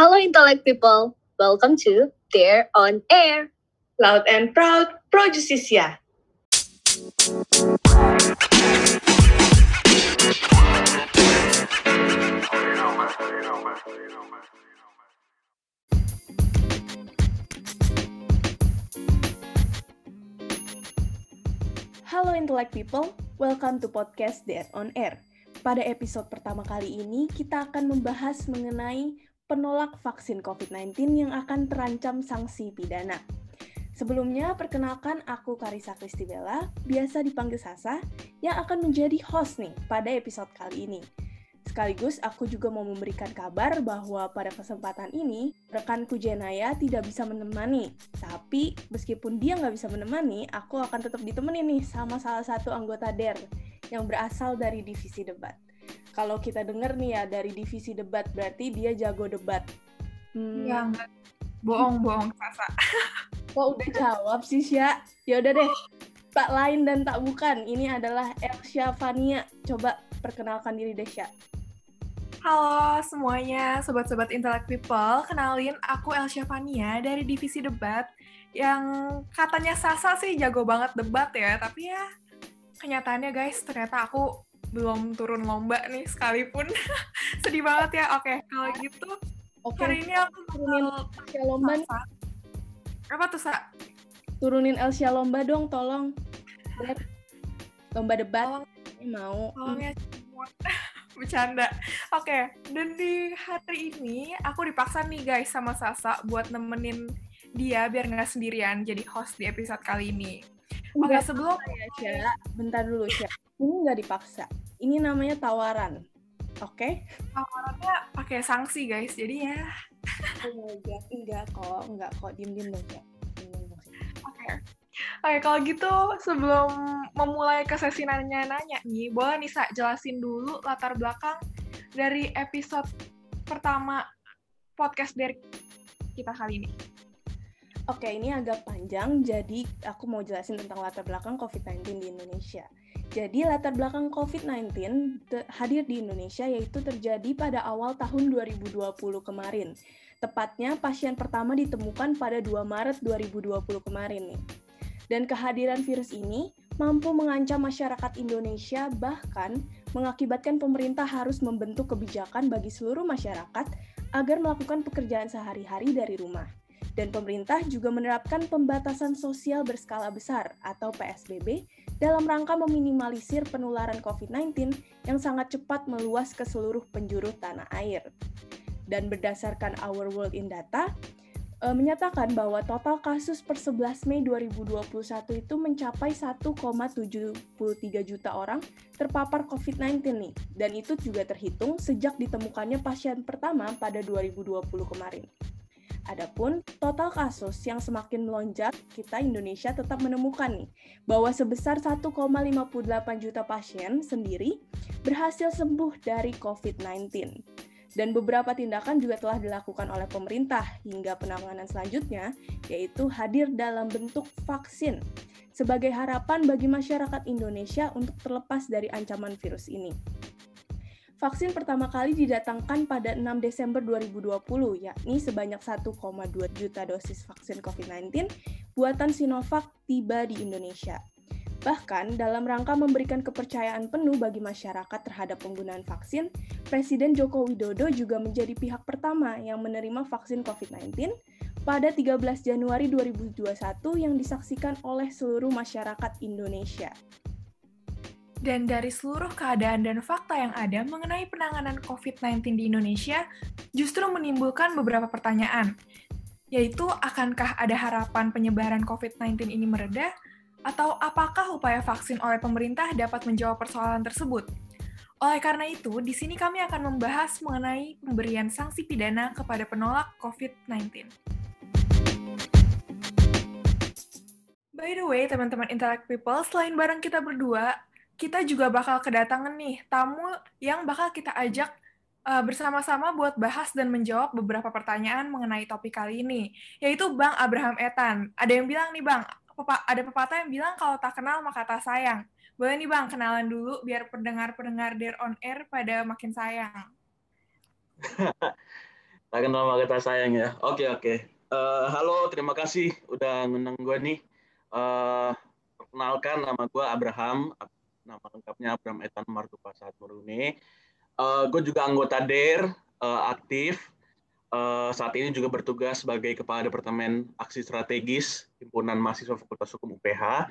Hello, intellect people. Welcome to Dare on Air. Loud and proud, pro justisia. Halo intellect people, welcome to podcast Dare on Air. Pada episode pertama kali ini, kita akan membahas mengenai penolak vaksin COVID-19 yang akan terancam sanksi pidana. Sebelumnya, perkenalkan aku Karisa Kristibella, biasa dipanggil Sasa, yang akan menjadi host nih pada episode kali ini. Sekaligus aku juga mau memberikan kabar bahwa pada kesempatan ini, rekanku Jenaya tidak bisa menemani. Tapi, meskipun dia nggak bisa menemani, aku akan tetap ditemenin nih sama salah satu anggota DER yang berasal dari divisi debat. Kalau kita denger nih ya, dari divisi debat, berarti dia jago debat. Hmm, Ya. Bohong-bohong, Sasa. Kok udah jawab sih, Sya? Ya udah deh. Tak lain dan tak bukan. Ini adalah Elsya Fania. Coba perkenalkan diri deh, Sya. Halo semuanya, sobat-sobat Intellect People. Kenalin, aku Elsya Fania dari Divisi Debat. Yang katanya Sasa sih jago banget debat ya, tapi ya kenyataannya guys, ternyata aku belum turun lomba nih sekalipun. Sedih banget ya. Oke, kalau gitu Oke, hari ini aku turunin Elsya Lomba. Apa tuh, Sa? Turunin Elsya Lomba dong, tolong. Lomba debat. Tolong Ini mau. Tolongnya semua. Bercanda. Oke, dan di hari ini aku dipaksa nih guys sama Sasa buat nemenin dia biar nggak sendirian jadi host di episode kali ini. Oke, Enggak sebelum ya, Sya. Bentar dulu, Sya. Ini nggak dipaksa. Ini namanya tawaran. Oke? tawarannya pakai sanksi guys, jadi ya. God. Enggak kok. Enggak kok. Sya. Diem-diem dong, Sya. Oke. Oke, kalau gitu sebelum memulai ke sesi nanya-nanya nih, boleh nih Sa jelasin dulu latar belakang dari episode pertama podcast dari kita kali ini. Oke, ini agak panjang, jadi aku mau jelasin tentang latar belakang COVID-19 di Indonesia. Jadi, latar belakang COVID-19 te- hadir di Indonesia yaitu terjadi pada awal tahun 2020 kemarin. Tepatnya, pasien pertama ditemukan pada 2 Maret 2020 kemarin nih. Dan kehadiran virus ini mampu mengancam masyarakat Indonesia, bahkan mengakibatkan pemerintah harus membentuk kebijakan bagi seluruh masyarakat agar melakukan pekerjaan sehari-hari dari rumah dan pemerintah juga menerapkan pembatasan sosial berskala besar atau PSBB dalam rangka meminimalisir penularan COVID-19 yang sangat cepat meluas ke seluruh penjuru tanah air. Dan berdasarkan Our World in Data, eh, menyatakan bahwa total kasus per 11 Mei 2021 itu mencapai 1,73 juta orang terpapar COVID-19 nih. Dan itu juga terhitung sejak ditemukannya pasien pertama pada 2020 kemarin. Adapun total kasus yang semakin melonjak, kita Indonesia tetap menemukan nih bahwa sebesar 1,58 juta pasien sendiri berhasil sembuh dari COVID-19. Dan beberapa tindakan juga telah dilakukan oleh pemerintah hingga penanganan selanjutnya, yaitu hadir dalam bentuk vaksin sebagai harapan bagi masyarakat Indonesia untuk terlepas dari ancaman virus ini. Vaksin pertama kali didatangkan pada 6 Desember 2020, yakni sebanyak 1,2 juta dosis vaksin COVID-19 buatan Sinovac tiba di Indonesia. Bahkan, dalam rangka memberikan kepercayaan penuh bagi masyarakat terhadap penggunaan vaksin, Presiden Joko Widodo juga menjadi pihak pertama yang menerima vaksin COVID-19 pada 13 Januari 2021 yang disaksikan oleh seluruh masyarakat Indonesia. Dan dari seluruh keadaan dan fakta yang ada mengenai penanganan COVID-19 di Indonesia, justru menimbulkan beberapa pertanyaan, yaitu akankah ada harapan penyebaran COVID-19 ini mereda, atau apakah upaya vaksin oleh pemerintah dapat menjawab persoalan tersebut? Oleh karena itu, di sini kami akan membahas mengenai pemberian sanksi pidana kepada penolak COVID-19. By the way, teman-teman Intellect People, selain bareng kita berdua, kita juga bakal kedatangan nih tamu yang bakal kita ajak uh, bersama-sama buat bahas dan menjawab beberapa pertanyaan mengenai topik kali ini, yaitu Bang Abraham Etan. Ada yang bilang nih Bang, ada pepatah yang bilang kalau tak kenal maka tak sayang. Boleh nih Bang, kenalan dulu biar pendengar-pendengar Dare on Air pada makin sayang. Akan nama kata sayang ya. Oke oke. Uh, halo, terima kasih udah ngundang gue nih. Uh, perkenalkan nama gue Abraham. Nama lengkapnya Abraham Etan Martupa Saat Merune. Uh, gue juga anggota DER, uh, aktif. Uh, saat ini juga bertugas sebagai Kepala Departemen Aksi Strategis Himpunan Mahasiswa Fakultas Hukum UPH.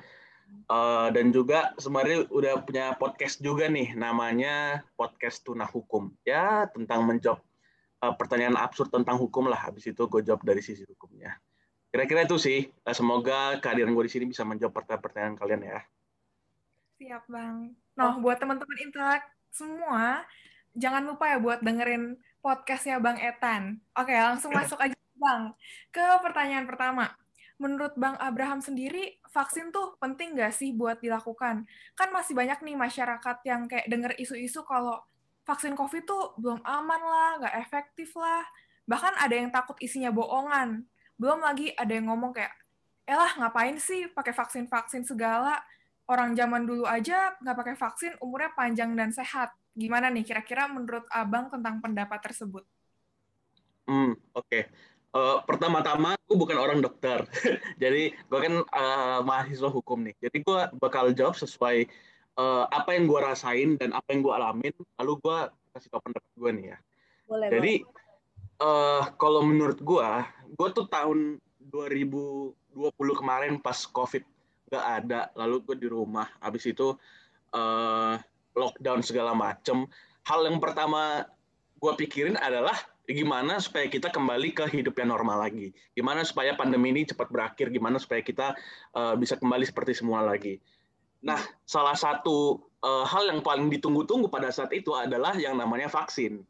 Uh, dan juga sebenarnya udah punya podcast juga nih, namanya Podcast Tuna Hukum. Ya, tentang menjawab uh, pertanyaan absurd tentang hukum lah. Habis itu gue jawab dari sisi hukumnya. Kira-kira itu sih. Semoga kehadiran gue di sini bisa menjawab pertanyaan-pertanyaan kalian ya. Siap, Bang. Nah, buat teman-teman intelek semua, jangan lupa ya buat dengerin podcastnya Bang Etan. Oke, langsung masuk aja, Bang. Ke pertanyaan pertama. Menurut Bang Abraham sendiri, vaksin tuh penting nggak sih buat dilakukan? Kan masih banyak nih masyarakat yang kayak denger isu-isu kalau vaksin COVID tuh belum aman lah, nggak efektif lah. Bahkan ada yang takut isinya bohongan. Belum lagi ada yang ngomong kayak, elah ngapain sih pakai vaksin-vaksin segala? Orang zaman dulu aja nggak pakai vaksin, umurnya panjang dan sehat. Gimana nih kira-kira menurut abang tentang pendapat tersebut? Hmm, oke. Okay. Uh, eh, pertama-tama, gue bukan orang dokter. Jadi, gue kan uh, mahasiswa hukum nih. Jadi, gue bakal jawab sesuai uh, apa yang gue rasain dan apa yang gue alamin, lalu gue kasih tau pendapat gue nih ya. Boleh, Jadi Uh, kalau menurut gue, gue tuh tahun 2020 kemarin pas COVID nggak ada, lalu gue di rumah, habis itu uh, lockdown segala macem. Hal yang pertama gue pikirin adalah gimana supaya kita kembali ke hidup yang normal lagi. Gimana supaya pandemi ini cepat berakhir, gimana supaya kita uh, bisa kembali seperti semua lagi. Nah, salah satu uh, hal yang paling ditunggu-tunggu pada saat itu adalah yang namanya vaksin.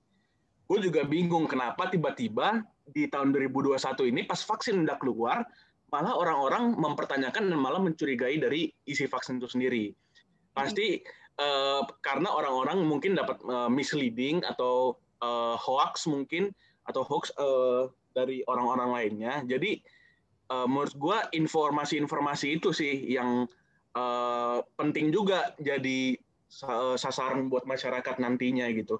Gue juga bingung kenapa tiba-tiba di tahun 2021 ini pas vaksin udah keluar, malah orang-orang mempertanyakan dan malah mencurigai dari isi vaksin itu sendiri. Pasti uh, karena orang-orang mungkin dapat uh, misleading atau uh, hoax mungkin atau hoax uh, dari orang-orang lainnya. Jadi uh, menurut gue informasi-informasi itu sih yang uh, penting juga jadi sasaran buat masyarakat nantinya gitu.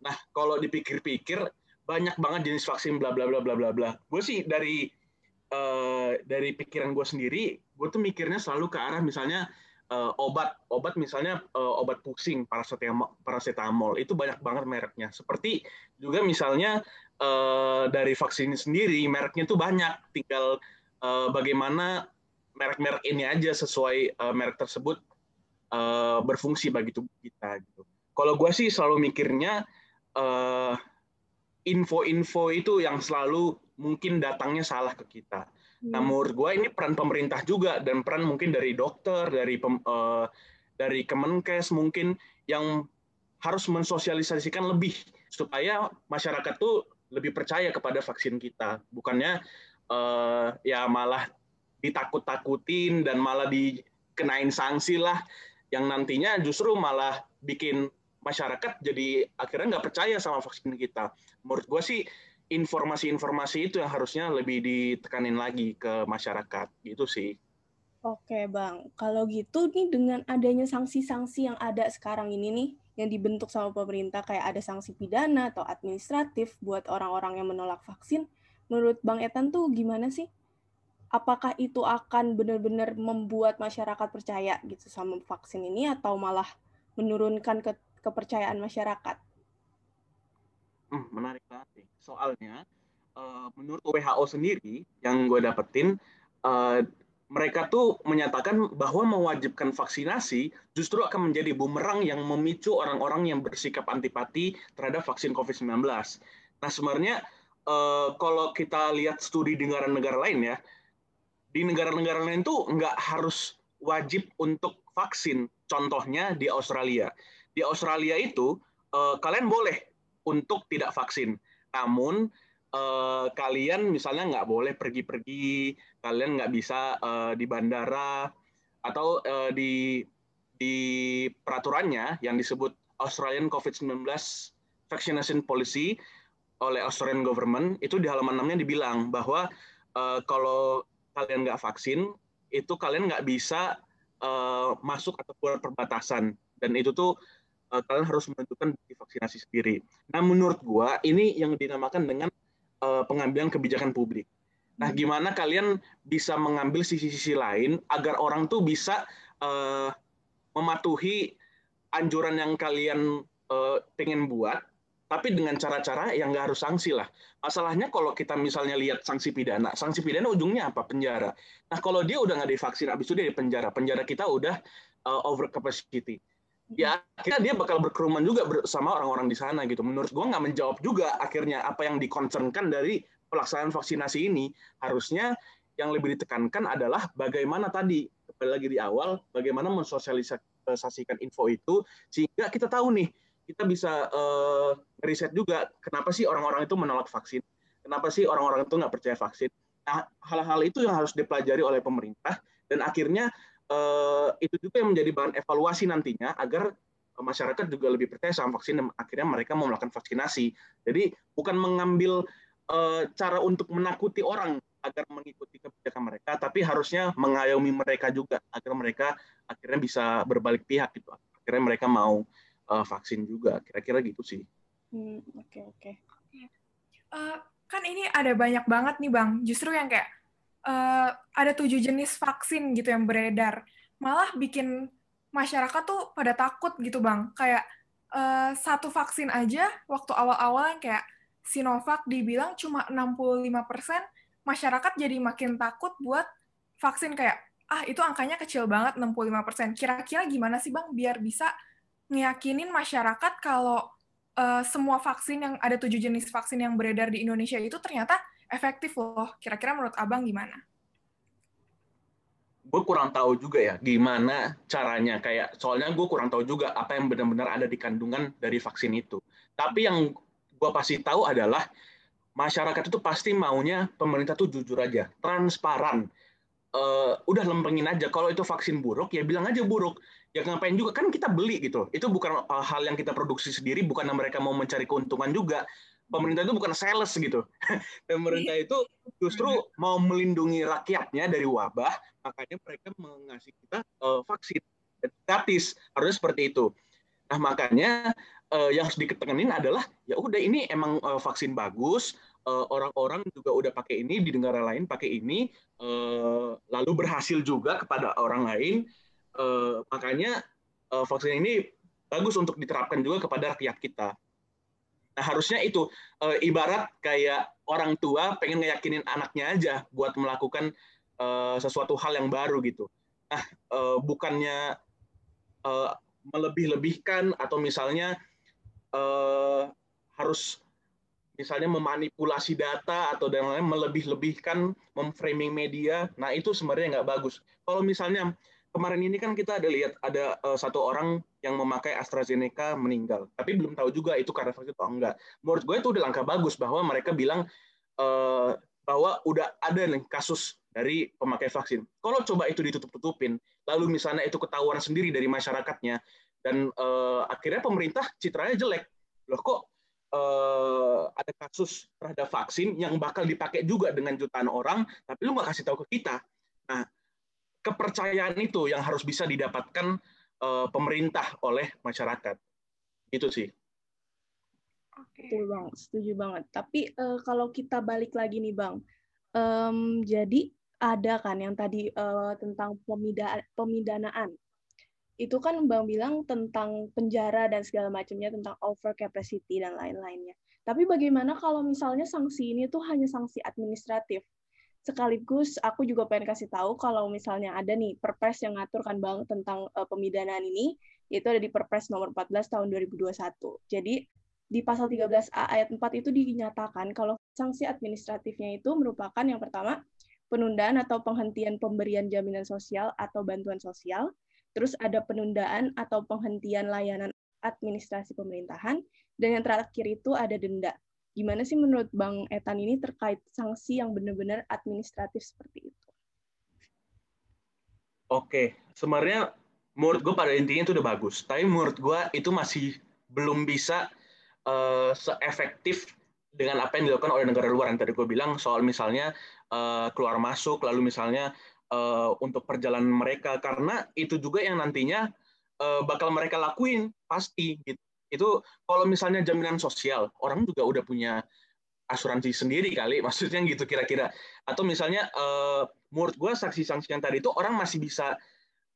Nah, kalau dipikir-pikir banyak banget jenis vaksin bla bla bla bla bla bla. Gue sih dari uh, dari pikiran gue sendiri, gue tuh mikirnya selalu ke arah misalnya uh, obat, obat misalnya uh, obat pusing paracetamol, paracetamol itu banyak banget mereknya. Seperti juga misalnya uh, dari vaksin sendiri mereknya tuh banyak, tinggal uh, bagaimana merek-merek ini aja sesuai uh, merek tersebut uh, berfungsi bagi tubuh kita gitu. Kalau gue sih selalu mikirnya uh, info-info itu yang selalu mungkin datangnya salah ke kita. Hmm. Nah menurut gue ini peran pemerintah juga dan peran mungkin dari dokter, dari pem, uh, dari Kemenkes mungkin yang harus mensosialisasikan lebih supaya masyarakat tuh lebih percaya kepada vaksin kita, bukannya uh, ya malah ditakut-takutin dan malah dikenain sanksi lah yang nantinya justru malah bikin masyarakat jadi akhirnya nggak percaya sama vaksin kita. Menurut gue sih informasi-informasi itu yang harusnya lebih ditekanin lagi ke masyarakat gitu sih. Oke bang, kalau gitu nih dengan adanya sanksi-sanksi yang ada sekarang ini nih, yang dibentuk sama pemerintah kayak ada sanksi pidana atau administratif buat orang-orang yang menolak vaksin, menurut Bang Etan tuh gimana sih? apakah itu akan benar-benar membuat masyarakat percaya gitu sama vaksin ini atau malah menurunkan ke kepercayaan masyarakat? Hmm, menarik banget Soalnya uh, menurut WHO sendiri yang gue dapetin uh, mereka tuh menyatakan bahwa mewajibkan vaksinasi justru akan menjadi bumerang yang memicu orang-orang yang bersikap antipati terhadap vaksin COVID-19. Nah sebenarnya uh, kalau kita lihat studi di negara-negara lain ya, di negara-negara lain tuh nggak harus wajib untuk vaksin. Contohnya di Australia. Di Australia itu uh, kalian boleh untuk tidak vaksin, namun uh, kalian misalnya nggak boleh pergi-pergi, kalian nggak bisa uh, di bandara atau uh, di di peraturannya yang disebut Australian COVID-19 Vaccination Policy oleh Australian Government itu di halaman 6-nya dibilang bahwa uh, kalau kalian nggak vaksin, itu kalian nggak bisa uh, masuk atau keluar perbatasan. Dan itu tuh uh, kalian harus menentukan bukti vaksinasi sendiri. Nah, menurut gua ini yang dinamakan dengan uh, pengambilan kebijakan publik. Nah, hmm. gimana kalian bisa mengambil sisi-sisi lain agar orang tuh bisa uh, mematuhi anjuran yang kalian uh, pengen buat, tapi dengan cara-cara yang nggak harus sanksi lah. Masalahnya kalau kita misalnya lihat sanksi pidana, sanksi pidana ujungnya apa? Penjara. Nah, kalau dia udah nggak divaksin, habis itu dia di penjara. Penjara kita udah uh, over capacity. Ya, akhirnya dia bakal berkerumun juga bersama orang-orang di sana gitu. Menurut gua nggak menjawab juga akhirnya apa yang dikonsenkan dari pelaksanaan vaksinasi ini. Harusnya yang lebih ditekankan adalah bagaimana tadi, kembali lagi di awal, bagaimana mensosialisasikan info itu sehingga kita tahu nih kita bisa uh, riset juga kenapa sih orang-orang itu menolak vaksin, kenapa sih orang-orang itu nggak percaya vaksin. Nah, hal-hal itu yang harus dipelajari oleh pemerintah dan akhirnya uh, itu juga yang menjadi bahan evaluasi nantinya agar masyarakat juga lebih percaya sama vaksin dan akhirnya mereka mau melakukan vaksinasi. Jadi bukan mengambil uh, cara untuk menakuti orang agar mengikuti kebijakan mereka, tapi harusnya mengayomi mereka juga agar mereka akhirnya bisa berbalik pihak gitu. Akhirnya mereka mau uh, vaksin juga. Kira-kira gitu sih. Hmm, oke oke. Uh, kan ini ada banyak banget nih bang. Justru yang kayak uh, ada tujuh jenis vaksin gitu yang beredar. Malah bikin masyarakat tuh pada takut gitu bang. Kayak uh, satu vaksin aja waktu awal-awal kayak Sinovac dibilang cuma 65 persen, masyarakat jadi makin takut buat vaksin kayak ah itu angkanya kecil banget 65 persen. Kira-kira gimana sih bang biar bisa ngeyakinin masyarakat kalau uh, semua vaksin yang ada tujuh jenis vaksin yang beredar di Indonesia itu ternyata efektif loh. Kira-kira menurut abang gimana? Gue kurang tahu juga ya gimana caranya. Kayak soalnya gue kurang tahu juga apa yang benar-benar ada di kandungan dari vaksin itu. Tapi yang gue pasti tahu adalah masyarakat itu pasti maunya pemerintah tuh jujur aja, transparan. Uh, udah lempengin aja kalau itu vaksin buruk ya bilang aja buruk ya ngapain juga kan kita beli gitu itu bukan hal yang kita produksi sendiri bukan mereka mau mencari keuntungan juga pemerintah itu bukan sales gitu. Pemerintah itu justru mau melindungi rakyatnya dari wabah makanya mereka mengasih kita uh, vaksin. Gratis harusnya seperti itu. Nah makanya uh, yang harus diketekenin adalah ya udah ini emang uh, vaksin bagus orang-orang juga udah pakai ini di negara lain pakai ini lalu berhasil juga kepada orang lain uh, makanya uh, vaksin ini bagus untuk diterapkan juga kepada rakyat kita. Nah harusnya itu uh, ibarat kayak orang tua pengen ngeyakinin anaknya aja buat melakukan uh, sesuatu hal yang baru gitu. Nah uh, bukannya uh, melebih-lebihkan atau misalnya uh, harus misalnya memanipulasi data atau dan lain melebih-lebihkan, memframing media. Nah itu sebenarnya nggak bagus. Kalau misalnya kemarin ini kan kita ada lihat ada uh, satu orang yang memakai AstraZeneca meninggal, tapi belum tahu juga itu karena vaksin atau enggak. Menurut gue itu udah langkah bagus bahwa mereka bilang uh, bahwa udah ada nih kasus dari pemakai vaksin. Kalau coba itu ditutup-tutupin, lalu misalnya itu ketahuan sendiri dari masyarakatnya, dan uh, akhirnya pemerintah citranya jelek. Loh kok uh, ada kasus terhadap vaksin yang bakal dipakai juga dengan jutaan orang, tapi lu nggak kasih tahu ke kita. Nah, kepercayaan itu yang harus bisa didapatkan uh, pemerintah oleh masyarakat. Itu sih. Oke. Betul bang, setuju banget. Tapi uh, kalau kita balik lagi nih bang, um, jadi ada kan yang tadi uh, tentang pemida pemidanaan. Itu kan bang bilang tentang penjara dan segala macamnya, tentang over capacity dan lain-lainnya. Tapi bagaimana kalau misalnya sanksi ini tuh hanya sanksi administratif? Sekaligus aku juga pengen kasih tahu kalau misalnya ada nih perpres yang ngatur kan Bang tentang uh, pemidanaan ini yaitu ada di Perpres nomor 14 tahun 2021. Jadi di pasal 13A ayat 4 itu dinyatakan kalau sanksi administratifnya itu merupakan yang pertama penundaan atau penghentian pemberian jaminan sosial atau bantuan sosial, terus ada penundaan atau penghentian layanan administrasi pemerintahan, dan yang terakhir itu ada denda. Gimana sih menurut Bang Etan ini terkait sanksi yang benar-benar administratif seperti itu? Oke, sebenarnya menurut gue pada intinya itu udah bagus. Tapi menurut gue itu masih belum bisa uh, seefektif dengan apa yang dilakukan oleh negara luar yang tadi gue bilang soal misalnya uh, keluar masuk lalu misalnya uh, untuk perjalanan mereka karena itu juga yang nantinya uh, bakal mereka lakuin pasti gitu itu kalau misalnya jaminan sosial orang juga udah punya asuransi sendiri kali, maksudnya gitu kira-kira. Atau misalnya uh, menurut gue sanksi-sanksi yang tadi itu orang masih bisa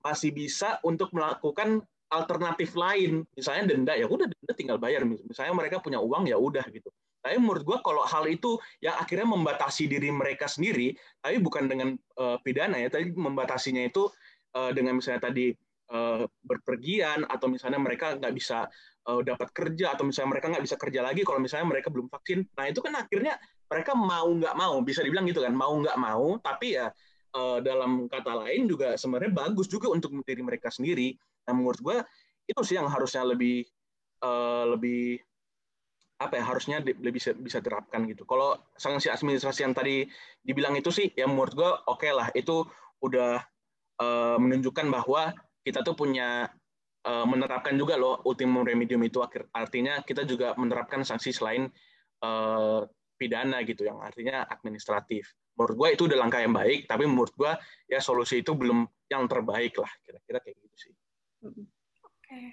masih bisa untuk melakukan alternatif lain, misalnya denda ya udah denda tinggal bayar. Misalnya mereka punya uang ya udah gitu. Tapi menurut gue kalau hal itu yang akhirnya membatasi diri mereka sendiri, tapi bukan dengan uh, pidana ya, tapi membatasinya itu uh, dengan misalnya tadi uh, berpergian atau misalnya mereka nggak bisa uh, dapat kerja atau misalnya mereka nggak bisa kerja lagi kalau misalnya mereka belum vaksin. Nah itu kan akhirnya mereka mau nggak mau bisa dibilang gitu kan mau nggak mau tapi ya uh, dalam kata lain juga sebenarnya bagus juga untuk diri mereka sendiri. Nah menurut gue itu sih yang harusnya lebih uh, lebih apa ya harusnya lebih bisa, bisa terapkan gitu. Kalau sanksi administrasi yang tadi dibilang itu sih ya menurut gue oke okay lah itu udah uh, menunjukkan bahwa kita tuh punya uh, menerapkan juga loh ultimum remedium itu artinya kita juga menerapkan sanksi selain uh, pidana gitu yang artinya administratif. Menurut gue itu udah langkah yang baik, tapi menurut gue ya solusi itu belum yang terbaik lah kira-kira kayak gitu sih. Oke. Okay.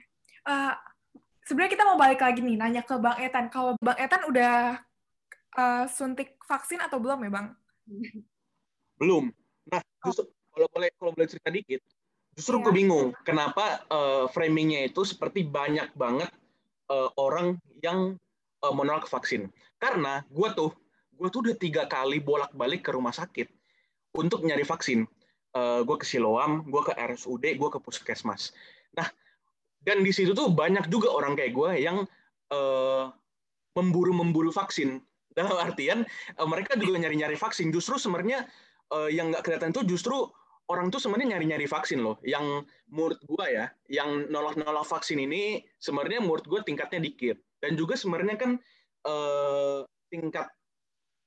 Uh, Sebenarnya kita mau balik lagi nih nanya ke Bang Etan. Kalau Bang Etan udah uh, suntik vaksin atau belum ya Bang? Belum. Nah, justru oh. kalau boleh kalau boleh cerita dikit, Justru yeah. gue bingung kenapa uh, framingnya itu seperti banyak banget uh, orang yang uh, menolak vaksin. Karena gue tuh, gue tuh udah tiga kali bolak-balik ke rumah sakit untuk nyari vaksin. Uh, gue ke Siloam, gue ke RSUD, gue ke Puskesmas. Nah, dan di situ tuh banyak juga orang kayak gue yang uh, memburu-memburu vaksin. Dalam artian uh, mereka juga nyari-nyari vaksin. Justru sebenarnya uh, yang nggak kelihatan itu justru orang tuh sebenarnya nyari-nyari vaksin loh. Yang menurut gue ya, yang nolak-nolak vaksin ini sebenarnya menurut gue tingkatnya dikit. Dan juga sebenarnya kan eh, tingkat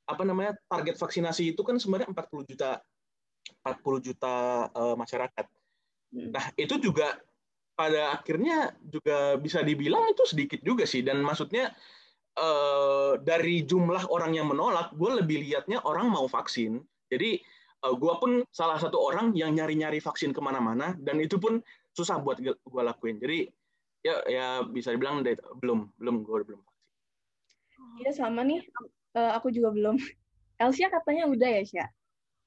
apa namanya target vaksinasi itu kan sebenarnya 40 juta 40 juta eh, masyarakat. Hmm. Nah itu juga pada akhirnya juga bisa dibilang itu sedikit juga sih. Dan maksudnya eh, dari jumlah orang yang menolak, gue lebih lihatnya orang mau vaksin. Jadi uh, eh, gue pun salah satu orang yang nyari-nyari vaksin ke mana-mana dan itu pun susah buat gue lakuin. Jadi ya ya bisa dibilang deh, belum belum gue belum vaksin. Iya sama nih, uh, aku juga belum. Elsia katanya udah ya Sya?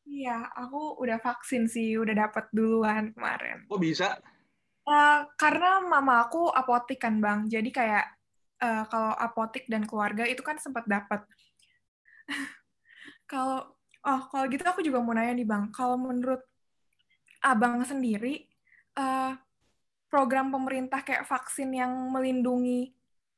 Iya, aku udah vaksin sih, udah dapat duluan kemarin. Kok bisa? Uh, karena mama aku apotik kan bang, jadi kayak uh, kalau apotik dan keluarga itu kan sempat dapat. kalau Oh, kalau gitu aku juga mau nanya nih Bang, kalau menurut Abang sendiri, uh, program pemerintah kayak vaksin yang melindungi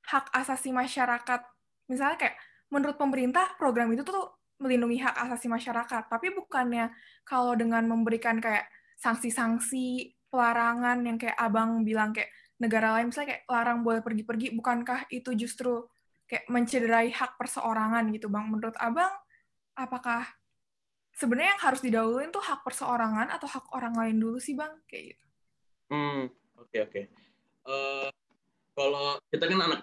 hak asasi masyarakat, misalnya kayak menurut pemerintah program itu tuh melindungi hak asasi masyarakat, tapi bukannya kalau dengan memberikan kayak sanksi-sanksi pelarangan yang kayak Abang bilang kayak negara lain misalnya kayak larang boleh pergi-pergi, bukankah itu justru kayak mencederai hak perseorangan gitu Bang? Menurut Abang, apakah sebenarnya yang harus didahuluin tuh hak perseorangan atau hak orang lain dulu sih bang kayak gitu. Hmm oke okay, oke. Okay. uh, eh, kalau kita kan anak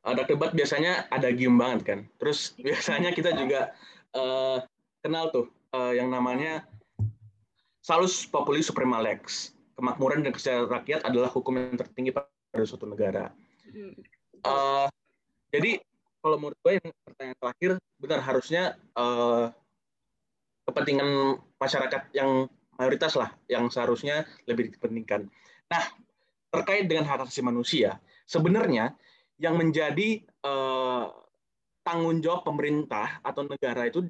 ada debat biasanya ada gium banget kan. Terus biasanya kita juga uh, kenal tuh uh, yang namanya salus populi suprema lex. Kemakmuran dan kesejahteraan rakyat adalah hukum yang tertinggi pada suatu negara. Uh, jadi kalau menurut gue yang pertanyaan terakhir benar harusnya uh, kepentingan masyarakat yang mayoritas lah yang seharusnya lebih dipentingkan. Nah, terkait dengan hak asasi manusia, sebenarnya yang menjadi eh, tanggung jawab pemerintah atau negara itu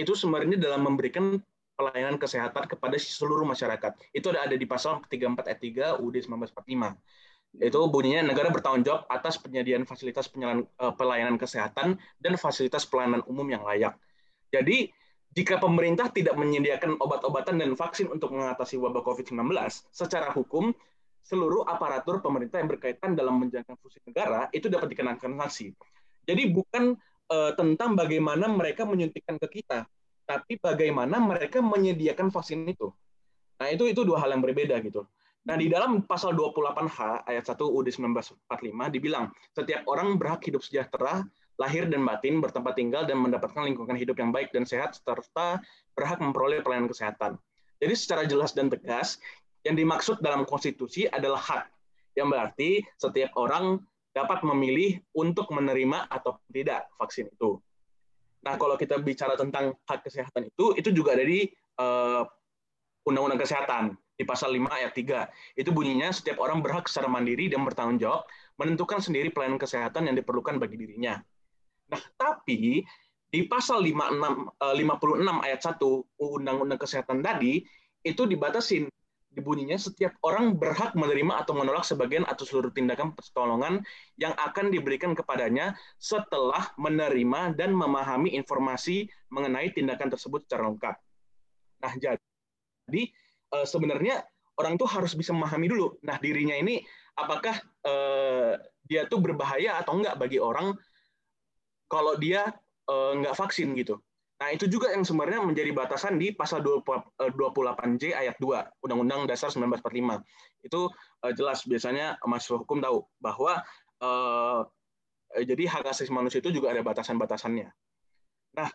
itu sebenarnya dalam memberikan pelayanan kesehatan kepada seluruh masyarakat. Itu ada ada di pasal 34 ayat 3 UUD 1945. Itu bunyinya negara bertanggung jawab atas penyediaan fasilitas eh, pelayanan kesehatan dan fasilitas pelayanan umum yang layak. Jadi jika pemerintah tidak menyediakan obat-obatan dan vaksin untuk mengatasi wabah COVID-19, secara hukum, seluruh aparatur pemerintah yang berkaitan dalam menjalankan fungsi negara itu dapat dikenakan sanksi. Jadi bukan uh, tentang bagaimana mereka menyuntikkan ke kita, tapi bagaimana mereka menyediakan vaksin itu. Nah, itu itu dua hal yang berbeda gitu. Nah, di dalam pasal 28H ayat 1 UUD 1945 dibilang setiap orang berhak hidup sejahtera lahir dan batin, bertempat tinggal dan mendapatkan lingkungan hidup yang baik dan sehat serta berhak memperoleh pelayanan kesehatan. Jadi secara jelas dan tegas, yang dimaksud dalam konstitusi adalah hak, yang berarti setiap orang dapat memilih untuk menerima atau tidak vaksin itu. Nah, kalau kita bicara tentang hak kesehatan itu, itu juga ada di uh, Undang-Undang Kesehatan di pasal 5 ayat 3. Itu bunyinya setiap orang berhak secara mandiri dan bertanggung jawab menentukan sendiri pelayanan kesehatan yang diperlukan bagi dirinya. Nah, tapi di pasal 56, 56 eh, ayat 1 Undang-Undang Kesehatan tadi itu dibatasin dibunyinya setiap orang berhak menerima atau menolak sebagian atau seluruh tindakan pertolongan yang akan diberikan kepadanya setelah menerima dan memahami informasi mengenai tindakan tersebut secara lengkap. Nah, jadi eh, sebenarnya orang tuh harus bisa memahami dulu. Nah, dirinya ini apakah eh, dia tuh berbahaya atau enggak bagi orang kalau dia eh, enggak vaksin gitu. Nah, itu juga yang sebenarnya menjadi batasan di pasal 28J eh, ayat 2 Undang-Undang Dasar 1945. Itu uh, jelas biasanya mahasiswa hukum tahu bahwa jadi hak asasi manusia itu juga ada batasan-batasannya. Nah,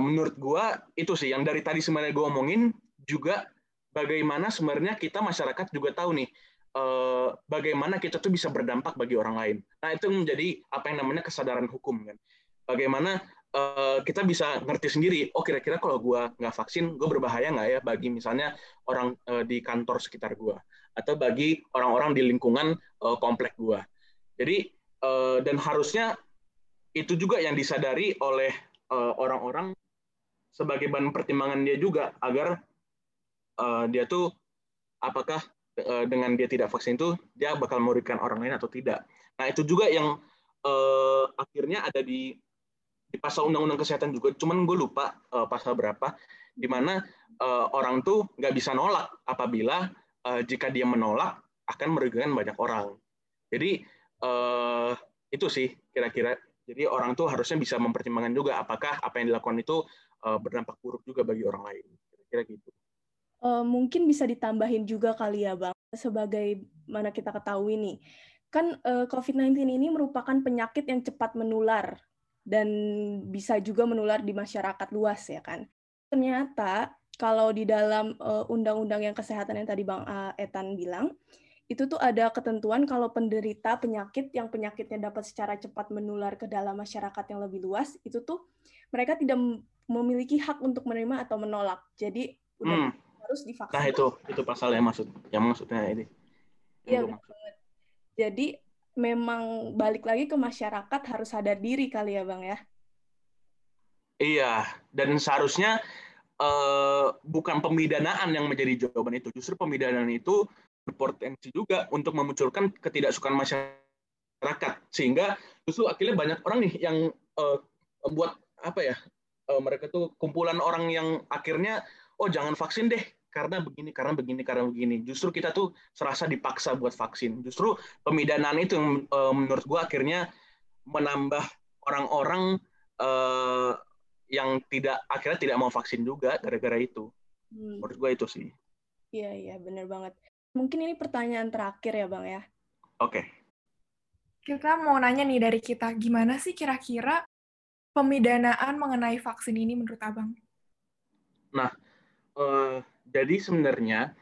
menurut gua itu sih yang dari tadi sebenarnya gua omongin juga bagaimana sebenarnya kita masyarakat juga tahu nih uh, bagaimana kita tuh bisa berdampak bagi orang lain. Nah, itu menjadi apa yang namanya kesadaran hukum kan. Bagaimana Eh, kita bisa ngerti sendiri, oh kira-kira kalau gue nggak vaksin, gue berbahaya nggak ya bagi misalnya orang uh, di kantor sekitar gue, atau bagi orang-orang di lingkungan uh, komplek gue. Jadi, uh, dan harusnya itu juga yang disadari oleh orang-orang uh, sebagai bahan pertimbangan dia juga, agar uh, dia tuh apakah uh, dengan dia tidak vaksin itu, dia bakal merugikan orang lain atau tidak. Nah, itu juga yang uh, akhirnya ada di di pasal undang-undang kesehatan juga, cuman gue lupa uh, pasal berapa, di mana uh, orang tuh nggak bisa nolak apabila uh, jika dia menolak akan merugikan banyak orang. Jadi uh, itu sih kira-kira. Jadi orang tuh harusnya bisa mempertimbangkan juga apakah apa yang dilakukan itu uh, berdampak buruk juga bagi orang lain. Kira-kira gitu. Uh, mungkin bisa ditambahin juga kali ya bang, sebagai mana kita ketahui nih, kan uh, COVID-19 ini merupakan penyakit yang cepat menular dan bisa juga menular di masyarakat luas ya kan. Ternyata kalau di dalam undang-undang yang kesehatan yang tadi Bang Etan bilang, itu tuh ada ketentuan kalau penderita penyakit yang penyakitnya dapat secara cepat menular ke dalam masyarakat yang lebih luas, itu tuh mereka tidak memiliki hak untuk menerima atau menolak. Jadi udah hmm. Harus divaksin. Nah itu itu pasal yang maksud yang maksudnya ini. Iya Jadi memang balik lagi ke masyarakat harus sadar diri kali ya bang ya iya dan seharusnya uh, bukan pemidanaan yang menjadi jawaban itu justru pemidanaan itu berpotensi juga untuk memunculkan ketidaksukaan masyarakat sehingga justru akhirnya banyak orang nih yang uh, buat apa ya uh, mereka tuh kumpulan orang yang akhirnya oh jangan vaksin deh karena begini, karena begini, karena begini. Justru kita tuh serasa dipaksa buat vaksin. Justru pemidanaan itu yang uh, menurut gue akhirnya menambah orang-orang uh, yang tidak akhirnya tidak mau vaksin juga gara-gara itu. Hmm. Menurut gue itu sih. Iya iya benar banget. Mungkin ini pertanyaan terakhir ya bang ya. Oke. Okay. Kita mau nanya nih dari kita, gimana sih kira-kira pemidanaan mengenai vaksin ini menurut abang? Nah, uh, jadi sebenarnya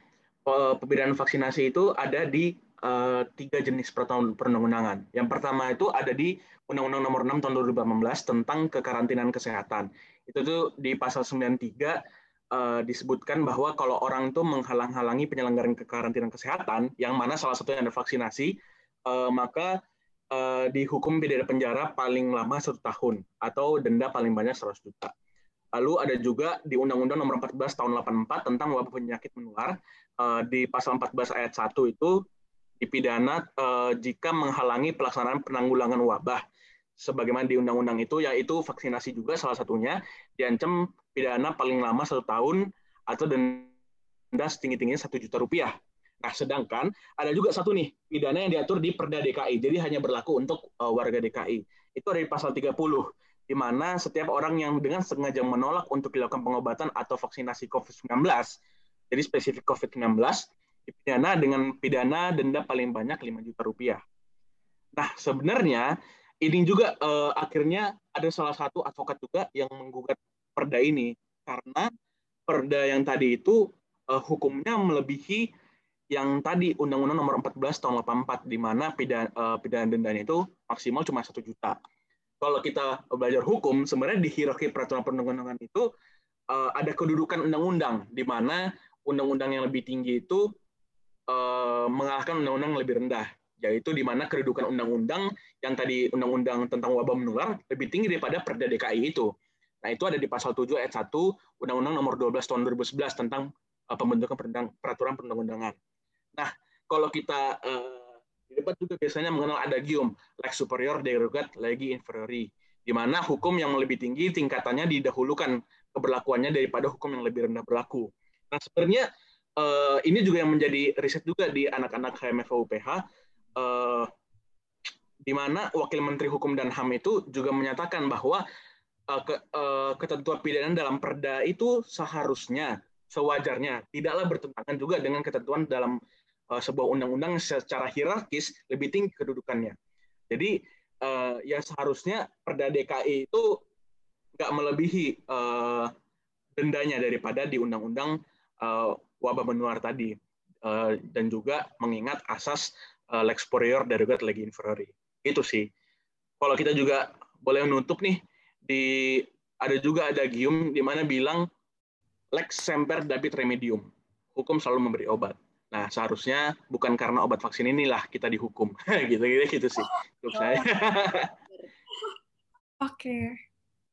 pembedaan vaksinasi itu ada di uh, tiga jenis perundang-undangan. Yang pertama itu ada di Undang-Undang Nomor 6 Tahun 2018 tentang kekarantinaan kesehatan. Itu tuh di pasal 93 uh, eh, disebutkan bahwa kalau orang itu menghalang-halangi penyelenggaraan kekarantinaan kesehatan, yang mana salah satunya ada vaksinasi, uh, maka uh, dihukum pidana penjara paling lama satu tahun atau denda paling banyak 100 juta. Lalu ada juga di Undang-Undang Nomor 14 Tahun 84 tentang wabah penyakit menular eh, di pasal 14 ayat 1 itu dipidana eh, jika menghalangi pelaksanaan penanggulangan wabah sebagaimana di undang-undang itu yaitu vaksinasi juga salah satunya diancam pidana paling lama satu tahun atau denda setinggi-tingginya satu juta rupiah. Nah, sedangkan ada juga satu nih pidana yang diatur di Perda DKI, jadi hanya berlaku untuk uh, warga DKI. Itu ada di pasal 30 di mana setiap orang yang dengan sengaja menolak untuk dilakukan pengobatan atau vaksinasi COVID-19, jadi spesifik COVID-19, dipidana dengan pidana denda paling banyak 5 juta rupiah. Nah, sebenarnya ini juga eh, akhirnya ada salah satu advokat juga yang menggugat perda ini karena perda yang tadi itu eh, hukumnya melebihi yang tadi Undang-Undang Nomor 14 Tahun 84 di mana pidana, eh, pidana dendanya itu maksimal cuma satu juta. Kalau kita belajar hukum, sebenarnya di hierarki peraturan perundang-undangan itu uh, ada kedudukan undang-undang, di mana undang-undang yang lebih tinggi itu uh, mengalahkan undang-undang yang lebih rendah, yaitu di mana kedudukan undang-undang yang tadi undang-undang tentang wabah menular lebih tinggi daripada Perda DKI itu. Nah, itu ada di pasal 7 ayat 1 Undang-Undang Nomor 12 Tahun 2011 tentang uh, pembentukan peraturan perundang-undangan. Nah, kalau kita uh, debat juga biasanya mengenal adagium lex superior derogat legi inferiori, di mana hukum yang lebih tinggi tingkatannya didahulukan keberlakuannya daripada hukum yang lebih rendah berlaku. Nah, sebenarnya uh, ini juga yang menjadi riset juga di anak-anak HMFA UPH, uh, di mana Wakil Menteri Hukum dan HAM itu juga menyatakan bahwa uh, ketentuan pidana dalam perda itu seharusnya sewajarnya tidaklah bertentangan juga dengan ketentuan dalam sebuah undang-undang secara hierarkis lebih tinggi kedudukannya. Jadi uh, ya seharusnya perda DKI itu nggak melebihi uh, dendanya daripada di undang-undang uh, wabah menular tadi uh, dan juga mengingat asas uh, lex superior derogat legi inferiori. Itu sih. Kalau kita juga boleh menutup nih di ada juga ada gium di mana bilang lex semper dabit remedium. Hukum selalu memberi obat. Nah, seharusnya bukan karena obat vaksin inilah kita dihukum. gitu gitu gitu sih. Untuk saya. Oke.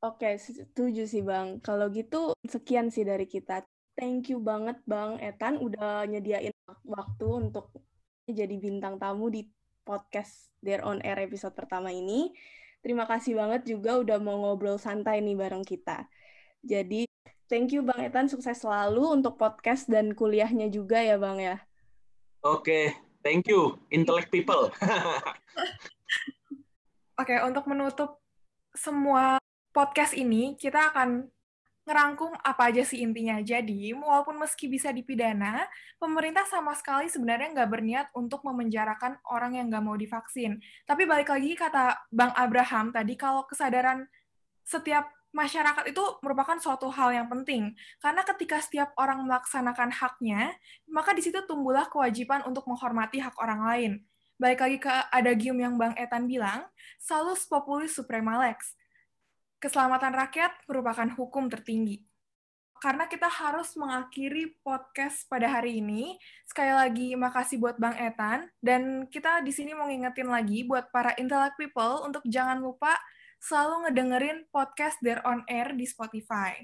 Oke, setuju sih Bang. Kalau gitu sekian sih dari kita. Thank you banget Bang Etan udah nyediain waktu untuk jadi bintang tamu di podcast Dare on Air episode pertama ini. Terima kasih banget juga udah mau ngobrol santai nih bareng kita. Jadi, thank you Bang Etan, sukses selalu untuk podcast dan kuliahnya juga ya Bang ya. Oke, thank you, intellect people. Oke, untuk menutup semua podcast ini kita akan ngerangkum apa aja sih intinya. Jadi, walaupun meski bisa dipidana, pemerintah sama sekali sebenarnya nggak berniat untuk memenjarakan orang yang nggak mau divaksin. Tapi balik lagi kata Bang Abraham tadi, kalau kesadaran setiap masyarakat itu merupakan suatu hal yang penting. Karena ketika setiap orang melaksanakan haknya, maka di situ tumbuhlah kewajiban untuk menghormati hak orang lain. Balik lagi ke adagium yang Bang Etan bilang, salus populis suprema lex keselamatan rakyat merupakan hukum tertinggi. Karena kita harus mengakhiri podcast pada hari ini. Sekali lagi makasih buat Bang Etan dan kita di sini mau ngingetin lagi buat para intellect people untuk jangan lupa selalu ngedengerin podcast Dare on Air di Spotify.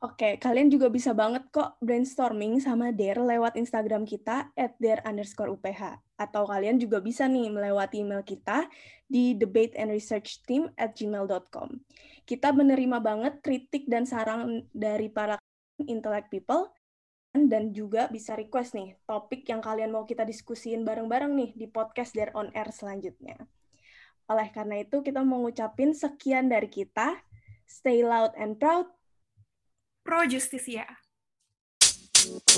Oke, kalian juga bisa banget kok brainstorming sama Dare lewat Instagram kita at dare underscore UPH. Atau kalian juga bisa nih melewati email kita di debate and research team at gmail.com. Kita menerima banget kritik dan saran dari para intellect people dan juga bisa request nih topik yang kalian mau kita diskusiin bareng-bareng nih di podcast Dare on Air selanjutnya. Oleh karena itu, kita mengucapin sekian dari kita. Stay loud and proud. Pro Justisia. You.